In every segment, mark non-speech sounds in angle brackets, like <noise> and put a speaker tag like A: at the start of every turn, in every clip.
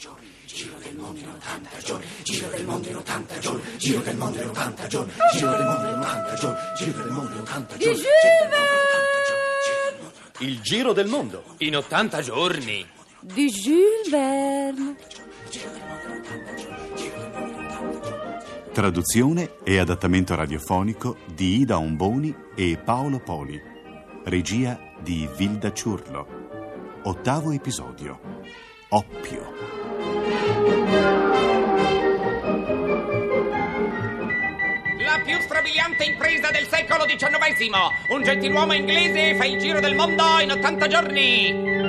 A: giorni, giro del mondo in 80 giorni, giro del mondo in 80 giorni, giro del mondo in 80 giorni, giro del mondo in 80 giorni, giro del mondo in 80 giorni.
B: Il giro del mondo in 80 giorni.
C: Di Jules Verne.
D: Traduzione e adattamento radiofonico di Ida Omboni e Paolo Poli. Regia di Vilda Ciurlo. Ottavo episodio. Oppio.
E: Strabiliante impresa del secolo XIX. Un gentiluomo inglese fa il giro del mondo in 80 giorni.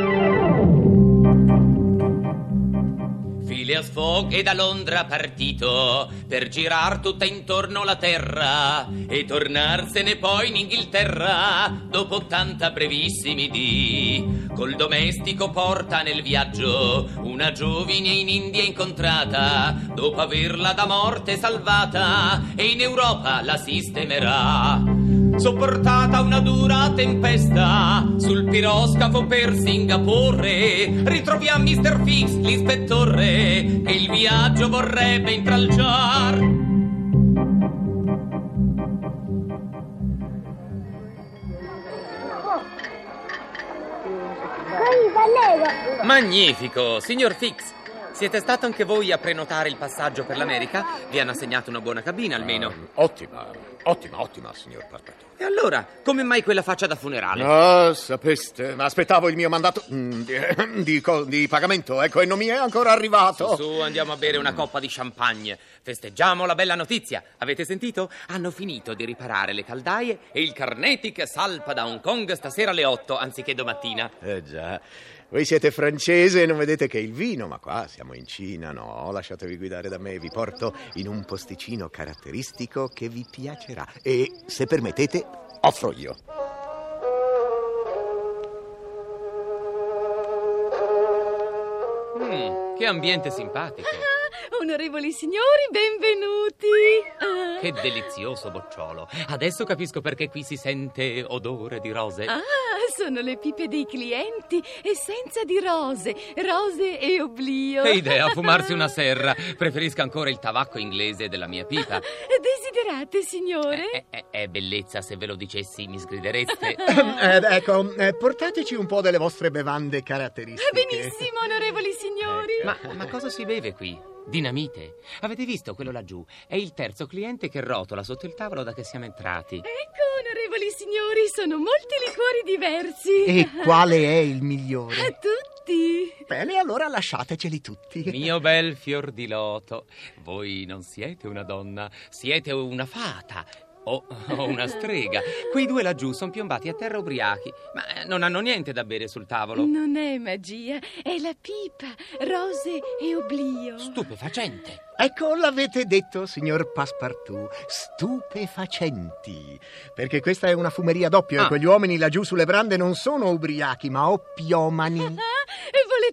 E: Phileas Fogg è da Londra partito per girar tutta intorno la terra e tornarsene poi in Inghilterra dopo 80 brevissimi dì. Col domestico porta nel viaggio una giovine in India incontrata dopo averla da morte salvata e in Europa la sistemerà. Sopportata una dura tempesta sul piroscafo per Singapore, ritroviamo Mr. Fix, l'ispettore, che il viaggio vorrebbe intralciar. Magnifico, signor Fix. Siete stato anche voi a prenotare il passaggio per l'America? Vi hanno assegnato una buona cabina almeno.
F: Ottima, ottima, ottima, signor Passepartout.
E: E allora, come mai quella faccia da funerale?
F: Ah, sapeste, ma aspettavo il mio mandato mm, di, <laughs> di di pagamento, ecco, e non mi è ancora arrivato.
E: Su, andiamo a bere una coppa di champagne. Festeggiamo la bella notizia. Avete sentito? Hanno finito di riparare le caldaie e il Carnetic salpa da Hong Kong stasera alle 8 anziché domattina.
F: Eh già, voi siete francese e non vedete che il vino, ma qua siamo in Cina, no? Lasciatevi guidare da me, vi porto in un posticino caratteristico che vi piacerà. E, se permettete, offro io.
E: Mm, che ambiente simpatico. <laughs>
C: Onorevoli signori, benvenuti. Ah.
E: Che delizioso bocciolo. Adesso capisco perché qui si sente odore di rose.
C: Ah, sono le pipe dei clienti, essenza di rose, rose e oblio.
E: Che idea, <laughs> fumarsi una serra. Preferisco ancora il tabacco inglese della mia pipa. <laughs>
C: Desiderate, signore?
E: È, è- è bellezza, se ve lo dicessi mi sgridereste. <laughs>
F: Eh, ecco, eh, portateci un po' delle vostre bevande caratteristiche.
C: Benissimo, onorevoli signori.
E: Ma, ma cosa si beve qui? Dinamite? Avete visto quello laggiù? È il terzo cliente che rotola sotto il tavolo da che siamo entrati.
C: Ecco, onorevoli signori, sono molti liquori diversi.
F: E quale è il migliore?
C: A tutti.
F: Bene, allora lasciateceli tutti.
E: Mio bel fior di loto, voi non siete una donna, siete una fata. O, o una strega. Quei due laggiù sono piombati a terra ubriachi, ma eh, non hanno niente da bere sul tavolo.
C: Non è magia, è la pipa, rose e oblio.
E: Stupefacente.
F: Ecco, l'avete detto, signor Passepartout. Stupefacenti. Perché questa è una fumeria doppia
E: Ah.
F: e quegli uomini laggiù sulle brande non sono ubriachi, ma oppiomani. <laughs>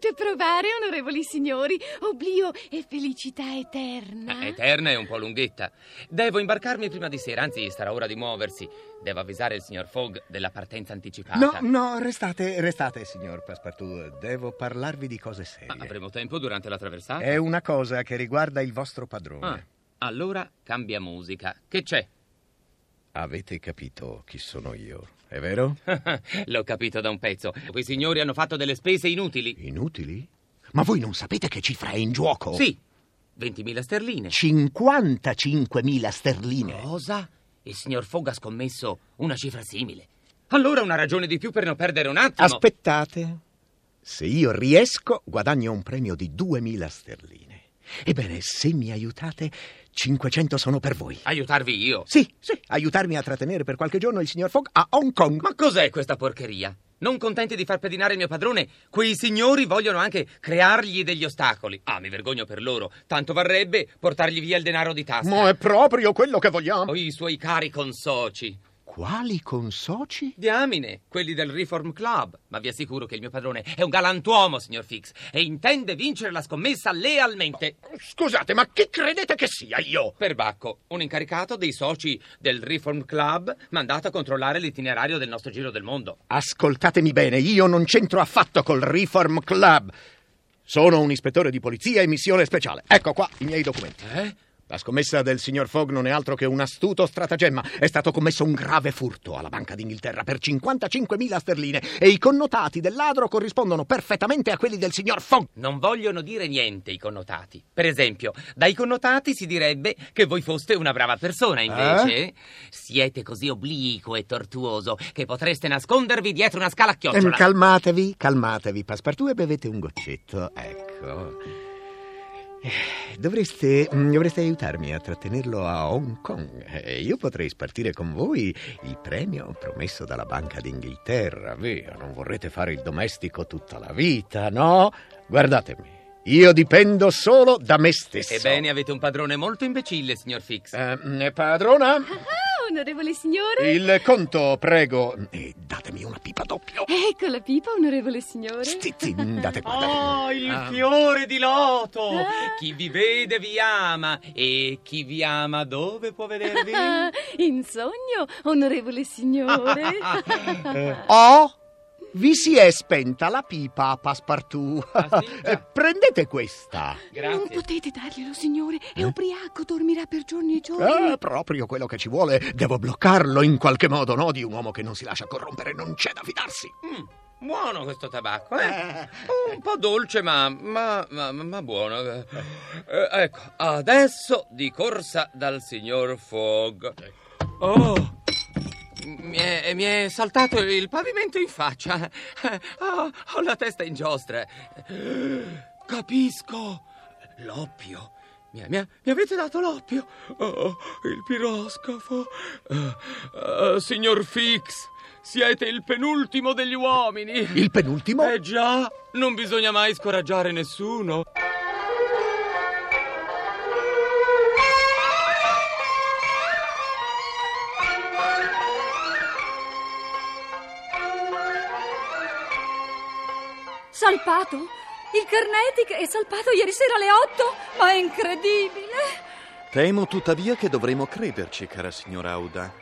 C: Ah, volete provare, onorevoli signori? Oblio e felicità eterna.
E: Eh, Eterna è un po' lunghetta. Devo imbarcarmi prima di sera, anzi starà ora di muoversi. Devo avvisare il signor Fogg della partenza anticipata.
F: No, no, restate, restate, signor Passepartout. Devo parlarvi di cose
E: Ma
F: serie.
E: avremo tempo durante la traversata?
F: È una cosa che riguarda il vostro padrone.
E: Ah, allora cambia musica. Che c'è?
F: Avete capito chi sono io, è vero? <laughs>
E: L'ho capito da un pezzo. Quei signori hanno fatto delle spese inutili.
F: Inutili? Ma voi non sapete che cifra è in gioco?
E: Sì, 20.000 sterline.
F: 55.000 sterline.
E: Cosa? Il signor Fogg ha scommesso una cifra simile. Allora una ragione di più per non perdere un attimo.
F: Aspettate. Se io riesco, guadagno un premio di 2.000 sterline. Ebbene, se mi aiutate, 500 sono per voi.
E: Aiutarvi io?
F: Sì, sì, aiutarmi a trattenere per qualche giorno il signor Fogg a Hong Kong.
E: Ma cos'è questa porcheria? Non contenti di far pedinare il mio padrone, quei signori vogliono anche creargli degli ostacoli. Ah, mi vergogno per loro. Tanto varrebbe portargli via il denaro di tasca.
F: Ma è proprio quello che vogliamo.
E: O i suoi cari consoci.
F: Quali consoci?
E: Diamine, quelli del Reform Club. Ma vi assicuro che il mio padrone è un galantuomo, signor Fix, e intende vincere la scommessa lealmente.
F: Scusate, ma chi credete che sia io?
E: Perbacco, un incaricato dei soci del Reform Club mandato a controllare l'itinerario del nostro giro del mondo.
F: Ascoltatemi bene, io non c'entro affatto col Reform Club. Sono un ispettore di polizia in missione speciale. Ecco qua i miei documenti.
E: Eh?
F: La scommessa del signor Fogg non è altro che un astuto stratagemma. È stato commesso un grave furto alla Banca d'Inghilterra per 55.000 sterline e i connotati del ladro corrispondono perfettamente a quelli del signor Fogg.
E: Non vogliono dire niente i connotati. Per esempio, dai connotati si direbbe che voi foste una brava persona, invece siete così obliquo e tortuoso che potreste nascondervi dietro una scala a
F: Ehm,
E: chiocciola.
F: calmatevi, calmatevi, Passepartout, e bevete un goccetto. Ecco. Eh, Dovreste, mm, dovreste aiutarmi a trattenerlo a Hong Kong. Eh, Io potrei spartire con voi il premio promesso dalla Banca d'Inghilterra, vero? Non vorrete fare il domestico tutta la vita, no? Guardatemi, io dipendo solo da me stesso.
E: Ebbene, avete un padrone molto imbecille, signor Fix.
F: Eh, mm, padrona,
C: Ah, onorevole signore.
F: il conto, prego. E datemi una pipa doppio.
C: Ecco la pipa, onorevole signore.
F: Zitti, <laughs> date qua.
E: Oh, il
F: Ah.
E: fiore di loto!
C: Ah.
E: Chi vi vede vi ama e chi vi ama dove può vedervi? <laughs>
C: In sogno, onorevole signore. <laughs>
F: Oh, vi si è spenta la pipa, Passepartout.
E: Ah, sì? <laughs>
F: Eh, Prendete questa.
C: Non
E: Grazie.
C: potete darglielo, signore. È ubriaco, dormirà per giorni e giorni.
F: Eh, proprio quello che ci vuole. Devo bloccarlo in qualche modo, no? Di un uomo che non si lascia corrompere, non c'è da fidarsi.
E: Mm, buono questo tabacco, eh? Un po' dolce, ma, ma, ma, ma buono. Eh, ecco, adesso di corsa dal signor Fogg. Oh! Mi è, mi è saltato il pavimento in faccia. Ho, ho la testa in giostra. Capisco. L'oppio. Mi, mi- mi avete dato l'oppio? Oh, il piroscafo. Eh, eh, signor Fix, siete il penultimo degli uomini.
F: Il penultimo?
E: Eh già, non bisogna mai scoraggiare nessuno.
G: Salpato? Il Carnetic è salpato ieri sera alle 8? Ma è incredibile!
B: Temo tuttavia che dovremo crederci, cara signora Auda.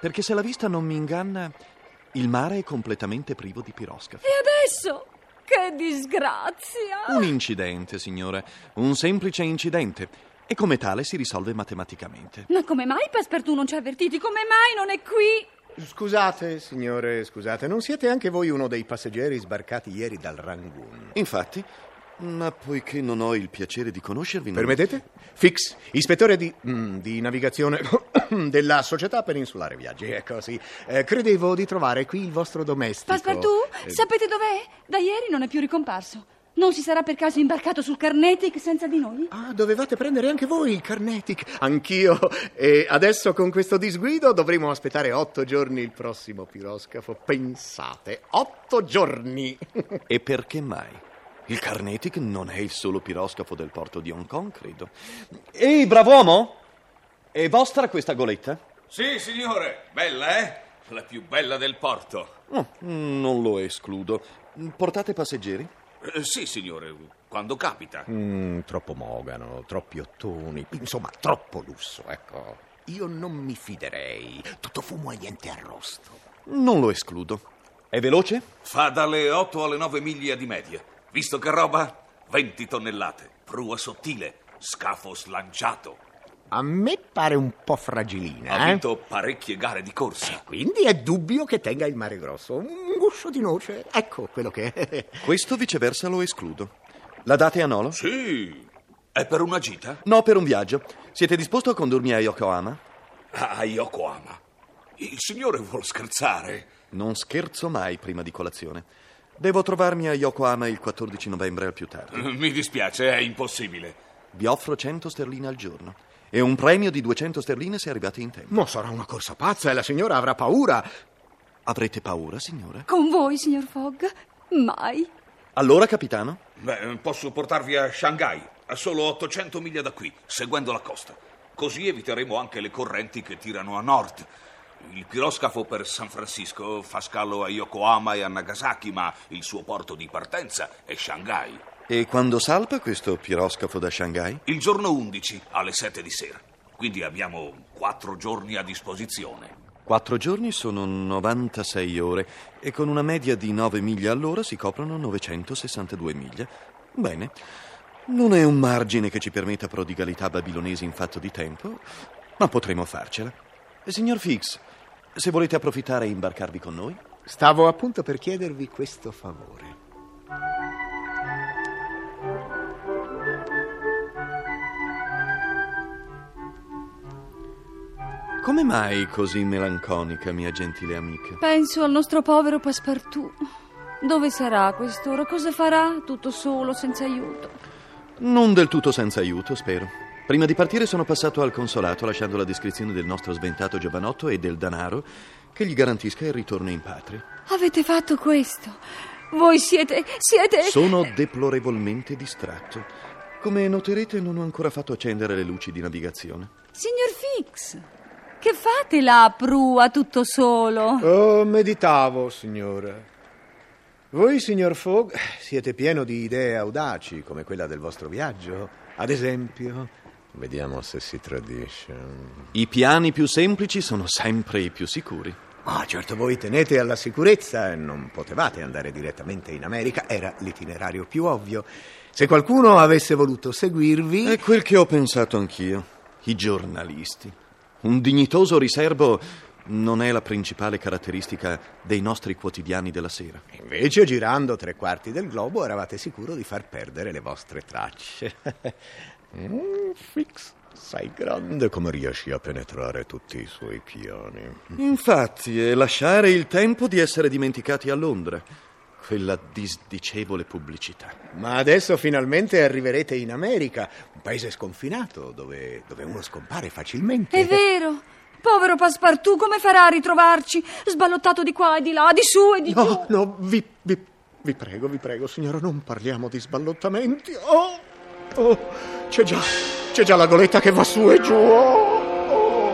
B: Perché se la vista non mi inganna, il mare è completamente privo di piroscafi.
G: E adesso? Che disgrazia!
B: Un incidente, signore. Un semplice incidente. E come tale si risolve matematicamente.
G: Ma come mai Passepartout non ci ha avvertiti? Come mai non è qui?
F: Scusate, signore, scusate, non siete anche voi uno dei passeggeri sbarcati ieri dal Rangoon?
B: Infatti, ma poiché non ho il piacere di conoscervi... non-
F: Permettete? Fix, ispettore di, mm, di navigazione <coughs> della Società Peninsulare Viaggi. Ecco, sì. Eh, credevo di trovare qui il vostro domestico.
G: Passepartout?
F: Eh,
G: Sapete dov'è? Da ieri non è più ricomparso. Non si sarà per caso imbarcato sul Carnetic senza di noi?
F: Ah, dovevate prendere anche voi il Carnetic. Anch'io. E adesso con questo disguido dovremo aspettare otto giorni il prossimo piroscafo. Pensate, otto giorni. <laughs>
B: E perché mai? Il Carnetic non è il solo piroscafo del porto di Hong Kong, credo. Ehi, brav'uomo! È vostra questa goletta?
H: Sì, signore, bella, eh? La più bella del porto.
B: Oh, non lo escludo. Portate passeggeri?
H: Eh, sì, signore, quando capita.
F: Mm, troppo mogano, troppi ottoni. Insomma, troppo lusso, ecco. Io non mi fiderei. Tutto fumo e niente arrosto.
B: Non lo escludo. È veloce?
H: Fa dalle 8 alle 9 miglia di media. Visto che roba? 20 tonnellate. Prua sottile. Scafo slanciato.
F: A me pare un po' fragilina,
H: Ha
F: eh?
H: vinto parecchie gare di corsa.
F: Quindi è dubbio che tenga il mare grosso. Un guscio di noce. Ecco quello che è.
B: Questo viceversa lo escludo. La date a Nolo?
H: Sì. È per una gita?
B: No, per un viaggio. Siete disposto a condurmi a Yokohama?
H: A Yokohama. Il signore vuol scherzare.
B: Non scherzo mai prima di colazione. Devo trovarmi a Yokohama il 14 novembre al più tardi.
H: Mi dispiace, è impossibile.
B: Vi offro 100 sterline al giorno e un premio di 200 sterline se arrivate in tempo.
F: Ma sarà una corsa pazza e la signora avrà paura.
B: Avrete paura, signore?
G: Con voi, signor Fogg? Mai.
B: Allora, capitano?
H: Beh, posso portarvi a Shanghai, a solo 800 miglia da qui, seguendo la costa. Così eviteremo anche le correnti che tirano a nord. Il piroscafo per San Francisco fa scalo a Yokohama e a Nagasaki, ma il suo porto di partenza è Shanghai.
B: E quando salpa questo piroscafo da Shanghai?
H: Il giorno 11 alle 7 di sera. Quindi abbiamo quattro giorni a disposizione.
B: Quattro giorni sono 96 ore e con una media di 9 miglia all'ora si coprono 962 miglia. Bene. Non è un margine che ci permetta prodigalità babilonesi in fatto di tempo, ma potremo farcela. Signor Fix, se volete approfittare e imbarcarvi con noi?
F: Stavo appunto per chiedervi questo favore.
B: Come mai così melanconica, mia gentile amica?
G: Penso al nostro povero Passepartout. Dove sarà a quest'ora? Cosa farà? Tutto solo, senza aiuto.
B: Non del tutto senza aiuto, spero. Prima di partire sono passato al consolato lasciando la descrizione del nostro sventato giovanotto e del danaro che gli garantisca il ritorno in patria.
G: Avete fatto questo? Voi siete. siete.
B: Sono deplorevolmente distratto. Come noterete, non ho ancora fatto accendere le luci di navigazione.
G: Signor Fix, che fate là a prua tutto solo?
F: Oh, meditavo, signore. Voi, signor Fogg, siete pieno di idee audaci come quella del vostro viaggio. Ad esempio, vediamo se si tradisce.
B: I piani più semplici sono sempre i più sicuri.
F: Ah, certo, voi tenete alla sicurezza e non potevate andare direttamente in America, era l'itinerario più ovvio. Se qualcuno avesse voluto seguirvi...
B: È quel che ho pensato anch'io. I giornalisti. Un dignitoso riservo non è la principale caratteristica dei nostri quotidiani della sera.
F: Invece, girando tre quarti del globo, eravate sicuro di far perdere le vostre tracce. <laughs> mm, fix, sei grande come riesci a penetrare tutti i suoi piani.
B: Infatti, è lasciare il tempo di essere dimenticati a Londra. Quella disdicevole pubblicità.
F: Ma adesso finalmente arriverete in America, un paese sconfinato dove, dove uno scompare facilmente.
G: È vero. Povero Passepartout, come farà a ritrovarci? Sballottato di qua e di là, di su e di
F: No,
G: giù.
F: no, vi, vi, vi prego, vi prego, signora, non parliamo di sballottamenti. Oh, oh, c'è già, c'è già la goletta che va su e giù. Oh, oh.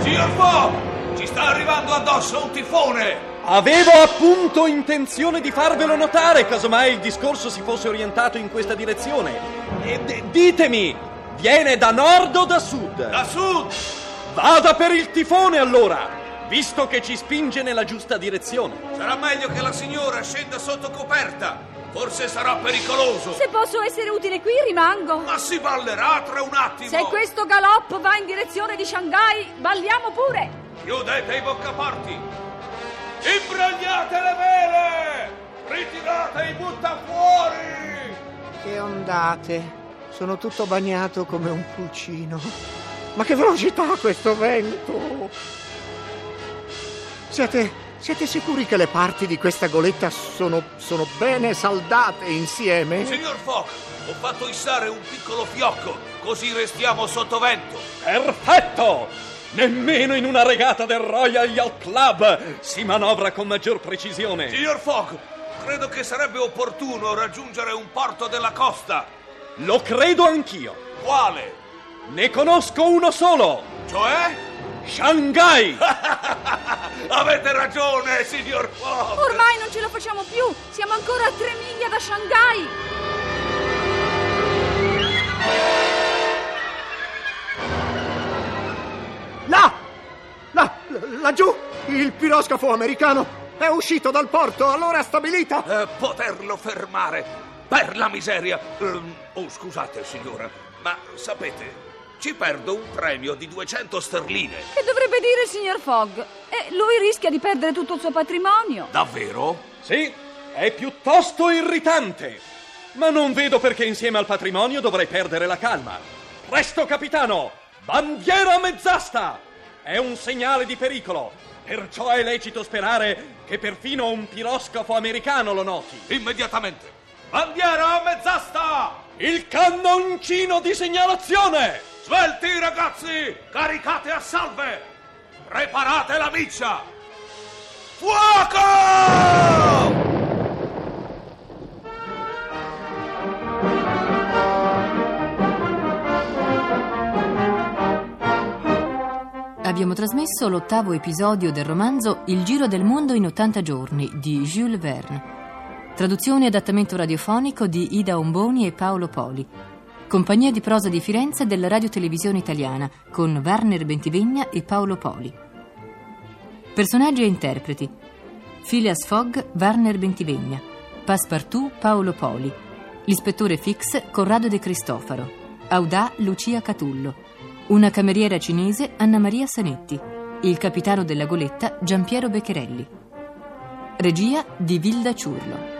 H: Signor Fogg, ci sta arrivando addosso un tifone!
B: Avevo appunto intenzione di farvelo notare, casomai il discorso si fosse orientato in questa direzione. E d- ditemi, viene da nord o da sud?
H: Da sud!
B: Vada per il tifone allora, visto che ci spinge nella giusta direzione.
H: Sarà meglio che la signora scenda sotto coperta. Forse sarà pericoloso.
G: Se posso essere utile qui, rimango.
H: Ma si ballerà tra un attimo.
G: Se questo galoppo va in direzione di Shanghai, balliamo pure.
H: Chiudete i boccaporti. Imbrogliate le vele. Ritirate i buttafuori.
F: Che ondate! Sono tutto bagnato come un pulcino. Ma che velocità questo vento! Siete, siete sicuri che le parti di questa goletta sono, sono bene saldate insieme?
H: Signor Fogg, ho fatto issare un piccolo fiocco, così restiamo sotto vento.
B: Perfetto! Nemmeno in una regata del Royal Yacht Club si manovra con maggior precisione.
H: Signor Fogg, credo che sarebbe opportuno raggiungere un porto della costa.
B: Lo credo anch'io.
H: Quale?
B: Ne conosco uno solo.
H: Cioè?
B: Shanghai! <laughs>
H: Avete ragione, signor Fogg.
G: Ormai non ce la facciamo più. Siamo ancora a tre miglia da Shanghai.
F: Laggiù! Il piroscafo americano è uscito dal porto, allora stabilita!
H: Eh, poterlo fermare. Per la miseria. Ehm, oh, scusate, signora, ma sapete, ci perdo un premio di 200 sterline.
G: Che dovrebbe dire il signor Fogg? E lui rischia di perdere tutto il suo patrimonio.
H: Davvero?
B: Sì, è piuttosto irritante. Ma non vedo perché insieme al patrimonio dovrei perdere la calma. Presto, capitano! Bandiera a mezz'asta! È un segnale di pericolo. Perciò è lecito sperare che perfino un piroscafo americano lo noti.
H: Immediatamente. Bandiera a mezz'asta!
B: Il cannoncino di segnalazione!
H: Svelti, ragazzi! Caricate a salve! Preparate la miccia! Fuoco!
I: Abbiamo trasmesso l'ottavo episodio del romanzo Il giro del mondo in 80 giorni di Jules Verne. Traduzione e adattamento radiofonico di Ida Omboni e Paolo Poli. Compagnia di prosa di Firenze della Radio Televisione Italiana con Warner Bentivegna e Paolo Poli. Personaggi e interpreti. Phileas Fogg, Warner Bentivegna. Passepartout Paolo Poli, l'ispettore Fix Corrado De Cristofaro, Audà Lucia Catullo, una cameriera cinese Anna Maria Sanetti, il capitano della goletta Giampiero Beccherelli. Regia di Vilda Ciurlo.